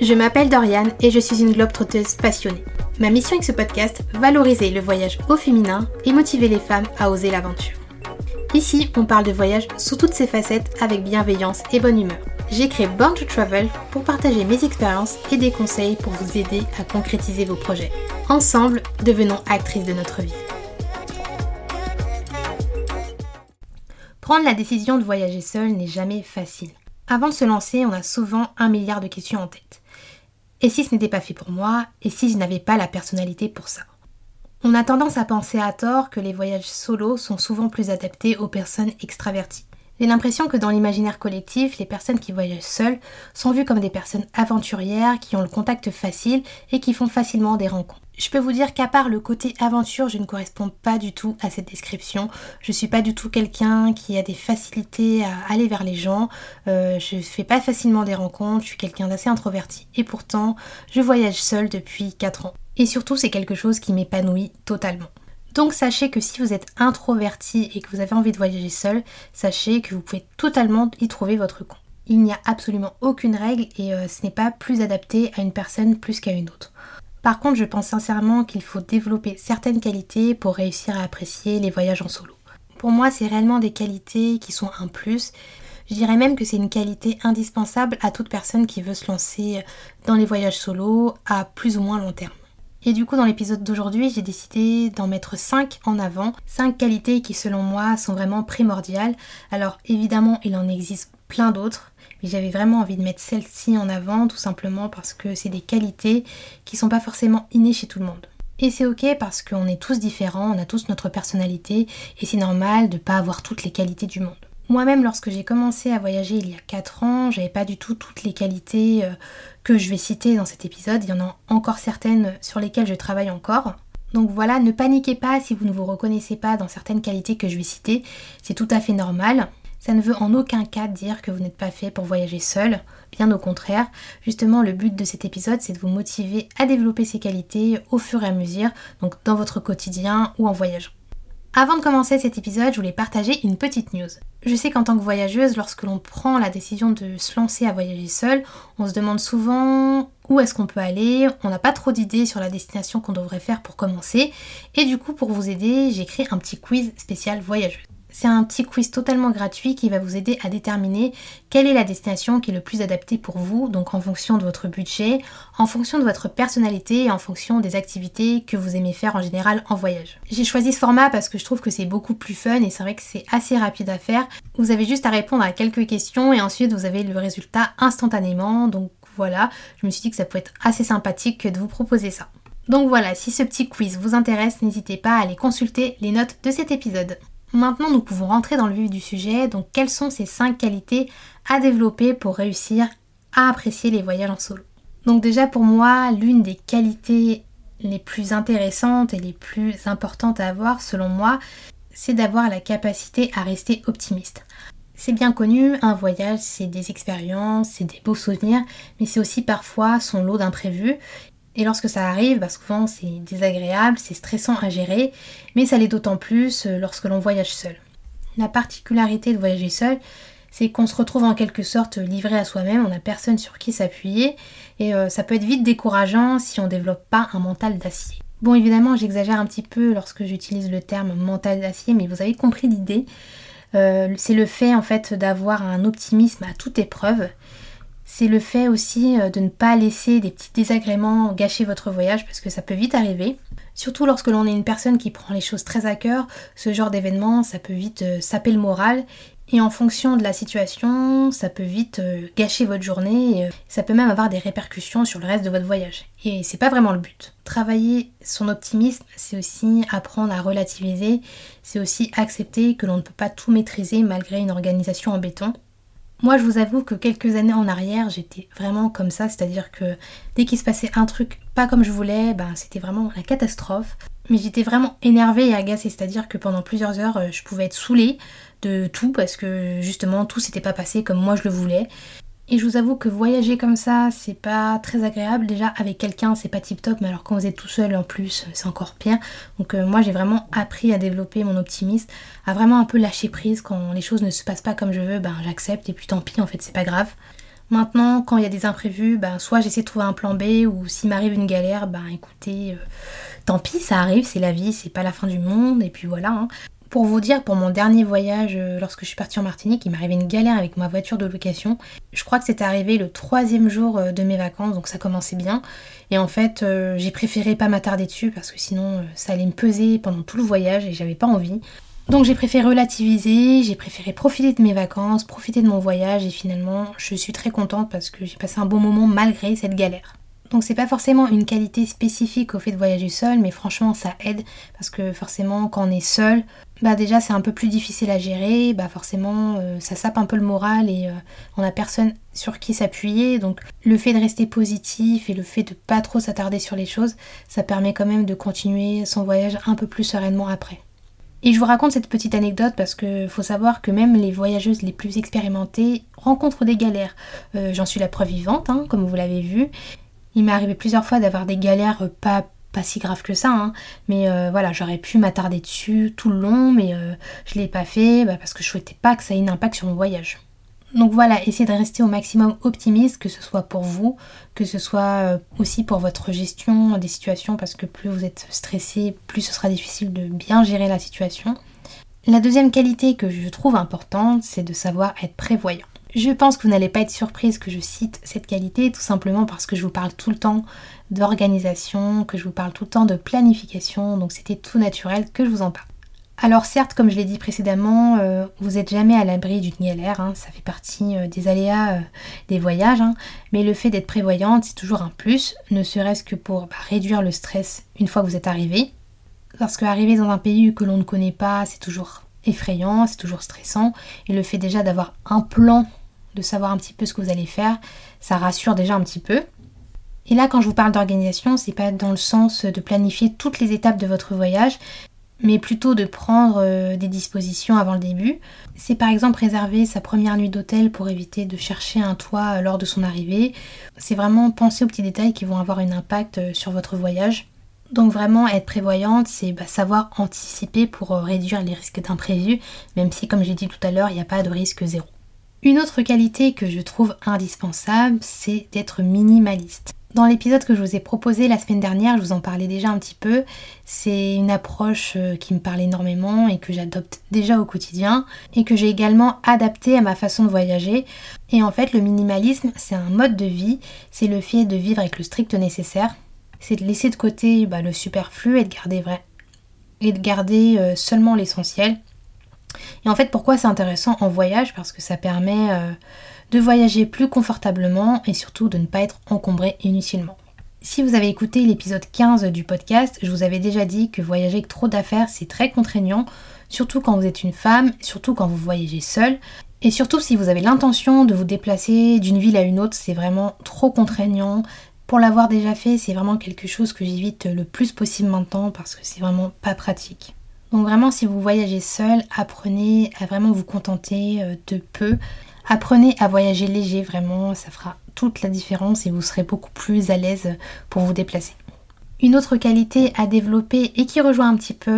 Je m'appelle Doriane et je suis une globe trotteuse passionnée. Ma mission avec ce podcast, valoriser le voyage au féminin et motiver les femmes à oser l'aventure. Ici, on parle de voyage sous toutes ses facettes avec bienveillance et bonne humeur. J'ai créé Born to Travel pour partager mes expériences et des conseils pour vous aider à concrétiser vos projets. Ensemble, devenons actrices de notre vie. Prendre la décision de voyager seule n'est jamais facile. Avant de se lancer, on a souvent un milliard de questions en tête. Et si ce n'était pas fait pour moi? Et si je n'avais pas la personnalité pour ça? On a tendance à penser à tort que les voyages solo sont souvent plus adaptés aux personnes extraverties. J'ai l'impression que dans l'imaginaire collectif, les personnes qui voyagent seules sont vues comme des personnes aventurières qui ont le contact facile et qui font facilement des rencontres. Je peux vous dire qu'à part le côté aventure, je ne correspond pas du tout à cette description. Je suis pas du tout quelqu'un qui a des facilités à aller vers les gens. Euh, je fais pas facilement des rencontres. Je suis quelqu'un d'assez introverti. Et pourtant, je voyage seule depuis 4 ans. Et surtout, c'est quelque chose qui m'épanouit totalement. Donc sachez que si vous êtes introverti et que vous avez envie de voyager seul, sachez que vous pouvez totalement y trouver votre compte. Il n'y a absolument aucune règle et euh, ce n'est pas plus adapté à une personne plus qu'à une autre. Par contre, je pense sincèrement qu'il faut développer certaines qualités pour réussir à apprécier les voyages en solo. Pour moi, c'est réellement des qualités qui sont un plus. Je dirais même que c'est une qualité indispensable à toute personne qui veut se lancer dans les voyages solo à plus ou moins long terme. Et du coup, dans l'épisode d'aujourd'hui, j'ai décidé d'en mettre 5 en avant, 5 qualités qui selon moi sont vraiment primordiales. Alors évidemment, il en existe plein d'autres, mais j'avais vraiment envie de mettre celle-ci en avant tout simplement parce que c'est des qualités qui sont pas forcément innées chez tout le monde. Et c'est ok parce qu'on est tous différents, on a tous notre personnalité et c'est normal de ne pas avoir toutes les qualités du monde. Moi-même, lorsque j'ai commencé à voyager il y a 4 ans, j'avais pas du tout toutes les qualités euh, que je vais citer dans cet épisode. Il y en a encore certaines sur lesquelles je travaille encore. Donc voilà, ne paniquez pas si vous ne vous reconnaissez pas dans certaines qualités que je vais citer. C'est tout à fait normal. Ça ne veut en aucun cas dire que vous n'êtes pas fait pour voyager seul, bien au contraire. Justement, le but de cet épisode, c'est de vous motiver à développer ces qualités au fur et à mesure, donc dans votre quotidien ou en voyageant. Avant de commencer cet épisode, je voulais partager une petite news. Je sais qu'en tant que voyageuse, lorsque l'on prend la décision de se lancer à voyager seul, on se demande souvent où est-ce qu'on peut aller, on n'a pas trop d'idées sur la destination qu'on devrait faire pour commencer, et du coup pour vous aider, j'ai créé un petit quiz spécial voyageuse. C'est un petit quiz totalement gratuit qui va vous aider à déterminer quelle est la destination qui est le plus adaptée pour vous, donc en fonction de votre budget, en fonction de votre personnalité et en fonction des activités que vous aimez faire en général en voyage. J'ai choisi ce format parce que je trouve que c'est beaucoup plus fun et c'est vrai que c'est assez rapide à faire. Vous avez juste à répondre à quelques questions et ensuite vous avez le résultat instantanément. Donc voilà, je me suis dit que ça pourrait être assez sympathique de vous proposer ça. Donc voilà, si ce petit quiz vous intéresse, n'hésitez pas à aller consulter les notes de cet épisode. Maintenant, nous pouvons rentrer dans le vif du sujet. Donc, quelles sont ces 5 qualités à développer pour réussir à apprécier les voyages en solo? Donc, déjà pour moi, l'une des qualités les plus intéressantes et les plus importantes à avoir, selon moi, c'est d'avoir la capacité à rester optimiste. C'est bien connu, un voyage, c'est des expériences, c'est des beaux souvenirs, mais c'est aussi parfois son lot d'imprévus. Et lorsque ça arrive, bah, souvent c'est désagréable, c'est stressant à gérer, mais ça l'est d'autant plus euh, lorsque l'on voyage seul. La particularité de voyager seul, c'est qu'on se retrouve en quelque sorte livré à soi-même, on n'a personne sur qui s'appuyer, et euh, ça peut être vite décourageant si on ne développe pas un mental d'acier. Bon évidemment j'exagère un petit peu lorsque j'utilise le terme mental d'acier, mais vous avez compris l'idée. Euh, c'est le fait en fait d'avoir un optimisme à toute épreuve c'est le fait aussi euh, de ne pas laisser des petits désagréments gâcher votre voyage parce que ça peut vite arriver. Surtout lorsque l'on est une personne qui prend les choses très à cœur, ce genre d'événement, ça peut vite euh, saper le moral. Et en fonction de la situation, ça peut vite euh, gâcher votre journée, et ça peut même avoir des répercussions sur le reste de votre voyage. Et c'est pas vraiment le but. Travailler son optimisme, c'est aussi apprendre à relativiser, c'est aussi accepter que l'on ne peut pas tout maîtriser malgré une organisation en béton. Moi, je vous avoue que quelques années en arrière, j'étais vraiment comme ça, c'est-à-dire que dès qu'il se passait un truc pas comme je voulais, ben, c'était vraiment la catastrophe. Mais j'étais vraiment énervée et agacée, c'est-à-dire que pendant plusieurs heures, euh, je pouvais être saoulée de tout parce que justement tout s'était pas passé comme moi je le voulais. Et je vous avoue que voyager comme ça, c'est pas très agréable. Déjà, avec quelqu'un, c'est pas tip top, mais alors quand vous êtes tout seul en plus, c'est encore pire. Donc, euh, moi, j'ai vraiment appris à développer mon optimisme, à vraiment un peu lâcher prise quand les choses ne se passent pas comme je veux, ben j'accepte et puis tant pis, en fait, c'est pas grave. Maintenant, quand il y a des imprévus, ben, soit j'essaie de trouver un plan B, ou s'il m'arrive une galère, ben écoutez, euh, tant pis, ça arrive, c'est la vie, c'est pas la fin du monde, et puis voilà. Hein. Pour vous dire, pour mon dernier voyage, euh, lorsque je suis partie en Martinique, il arrivé une galère avec ma voiture de location. Je crois que c'était arrivé le troisième jour euh, de mes vacances, donc ça commençait bien. Et en fait, euh, j'ai préféré pas m'attarder dessus parce que sinon ça allait me peser pendant tout le voyage et j'avais pas envie. Donc j'ai préféré relativiser, j'ai préféré profiter de mes vacances, profiter de mon voyage et finalement je suis très contente parce que j'ai passé un bon moment malgré cette galère. Donc c'est pas forcément une qualité spécifique au fait de voyager seul, mais franchement ça aide parce que forcément quand on est seul, bah déjà c'est un peu plus difficile à gérer, bah forcément euh, ça sape un peu le moral et euh, on a personne sur qui s'appuyer. Donc le fait de rester positif et le fait de pas trop s'attarder sur les choses, ça permet quand même de continuer son voyage un peu plus sereinement après. Et je vous raconte cette petite anecdote parce que faut savoir que même les voyageuses les plus expérimentées rencontrent des galères. Euh, j'en suis la preuve vivante, hein, comme vous l'avez vu. Il m'est arrivé plusieurs fois d'avoir des galères pas, pas si graves que ça, hein. mais euh, voilà, j'aurais pu m'attarder dessus tout le long, mais euh, je l'ai pas fait bah, parce que je souhaitais pas que ça ait un impact sur mon voyage. Donc voilà, essayez de rester au maximum optimiste, que ce soit pour vous, que ce soit euh, aussi pour votre gestion des situations, parce que plus vous êtes stressé, plus ce sera difficile de bien gérer la situation. La deuxième qualité que je trouve importante, c'est de savoir être prévoyant. Je pense que vous n'allez pas être surprise que je cite cette qualité, tout simplement parce que je vous parle tout le temps d'organisation, que je vous parle tout le temps de planification, donc c'était tout naturel que je vous en parle. Alors certes, comme je l'ai dit précédemment, euh, vous n'êtes jamais à l'abri d'une galère, hein, ça fait partie euh, des aléas euh, des voyages, hein, mais le fait d'être prévoyante, c'est toujours un plus, ne serait-ce que pour bah, réduire le stress une fois que vous êtes arrivé. Parce qu'arriver dans un pays que l'on ne connaît pas, c'est toujours effrayant, c'est toujours stressant, et le fait déjà d'avoir un plan de savoir un petit peu ce que vous allez faire, ça rassure déjà un petit peu. Et là, quand je vous parle d'organisation, c'est pas dans le sens de planifier toutes les étapes de votre voyage, mais plutôt de prendre euh, des dispositions avant le début. C'est par exemple réserver sa première nuit d'hôtel pour éviter de chercher un toit euh, lors de son arrivée. C'est vraiment penser aux petits détails qui vont avoir un impact euh, sur votre voyage. Donc vraiment être prévoyante, c'est bah, savoir anticiper pour réduire les risques d'imprévus, même si comme j'ai dit tout à l'heure, il n'y a pas de risque zéro. Une autre qualité que je trouve indispensable, c'est d'être minimaliste. Dans l'épisode que je vous ai proposé la semaine dernière, je vous en parlais déjà un petit peu. C'est une approche euh, qui me parle énormément et que j'adopte déjà au quotidien et que j'ai également adapté à ma façon de voyager. Et en fait, le minimalisme, c'est un mode de vie, c'est le fait de vivre avec le strict nécessaire. C'est de laisser de côté bah, le superflu et de garder vrai et de garder euh, seulement l'essentiel. Et en fait, pourquoi c'est intéressant en voyage? Parce que ça permet euh, de voyager plus confortablement et surtout de ne pas être encombré inutilement. Si vous avez écouté l'épisode 15 du podcast, je vous avais déjà dit que voyager avec trop d'affaires, c'est très contraignant, surtout quand vous êtes une femme, surtout quand vous voyagez seule. Et surtout si vous avez l'intention de vous déplacer d'une ville à une autre, c'est vraiment trop contraignant. Pour l'avoir déjà fait, c'est vraiment quelque chose que j'évite le plus possible maintenant parce que c'est vraiment pas pratique. Donc vraiment, si vous voyagez seul, apprenez à vraiment vous contenter euh, de peu. Apprenez à voyager léger, vraiment, ça fera toute la différence et vous serez beaucoup plus à l'aise pour vous déplacer. Une autre qualité à développer et qui rejoint un petit peu